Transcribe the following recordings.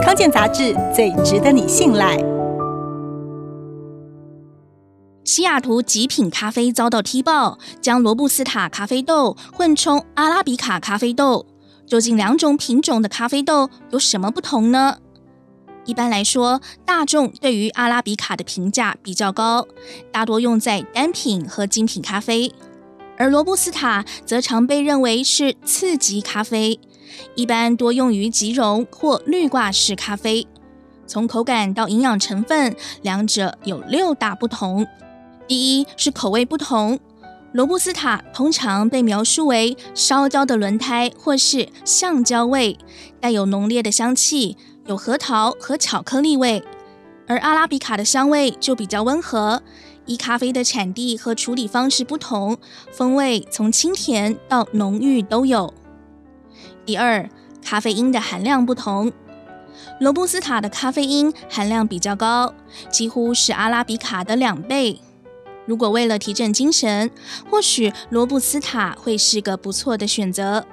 康健杂志最值得你信赖。西雅图极品咖啡遭到踢爆，将罗布斯塔咖啡豆混充阿拉比卡咖啡豆。究竟两种品种的咖啡豆有什么不同呢？一般来说，大众对于阿拉比卡的评价比较高，大多用在单品和精品咖啡，而罗布斯塔则常被认为是次级咖啡，一般多用于即溶或滤挂式咖啡。从口感到营养成分，两者有六大不同。第一是口味不同。罗布斯塔通常被描述为烧焦的轮胎或是橡胶味，带有浓烈的香气，有核桃和巧克力味；而阿拉比卡的香味就比较温和。依咖啡的产地和处理方式不同，风味从清甜到浓郁都有。第二，咖啡因的含量不同，罗布斯塔的咖啡因含量比较高，几乎是阿拉比卡的两倍。如果为了提振精神，或许罗布斯塔会是个不错的选择。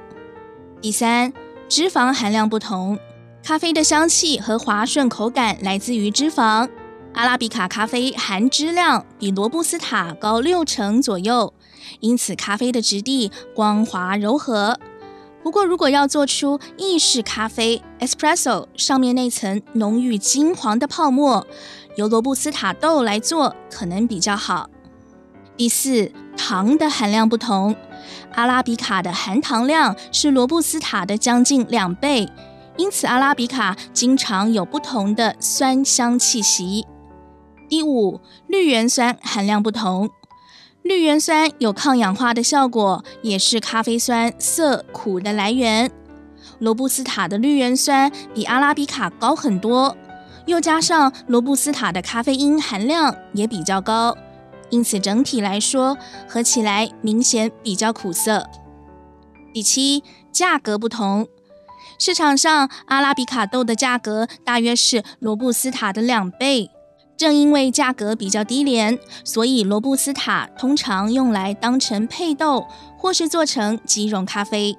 第三，脂肪含量不同，咖啡的香气和滑顺口感来自于脂肪。阿拉比卡咖啡含脂量比罗布斯塔高六成左右，因此咖啡的质地光滑柔和。不过，如果要做出意式咖啡 （Espresso），上面那层浓郁金黄的泡沫，由罗布斯塔豆来做可能比较好。第四，糖的含量不同，阿拉比卡的含糖量是罗布斯塔的将近两倍，因此阿拉比卡经常有不同的酸香气息。第五，绿原酸含量不同，绿原酸有抗氧化的效果，也是咖啡酸涩苦的来源。罗布斯塔的绿原酸比阿拉比卡高很多，又加上罗布斯塔的咖啡因含量也比较高。因此，整体来说，喝起来明显比较苦涩。第七，价格不同，市场上阿拉比卡豆的价格大约是罗布斯塔的两倍。正因为价格比较低廉，所以罗布斯塔通常用来当成配豆，或是做成即溶咖啡。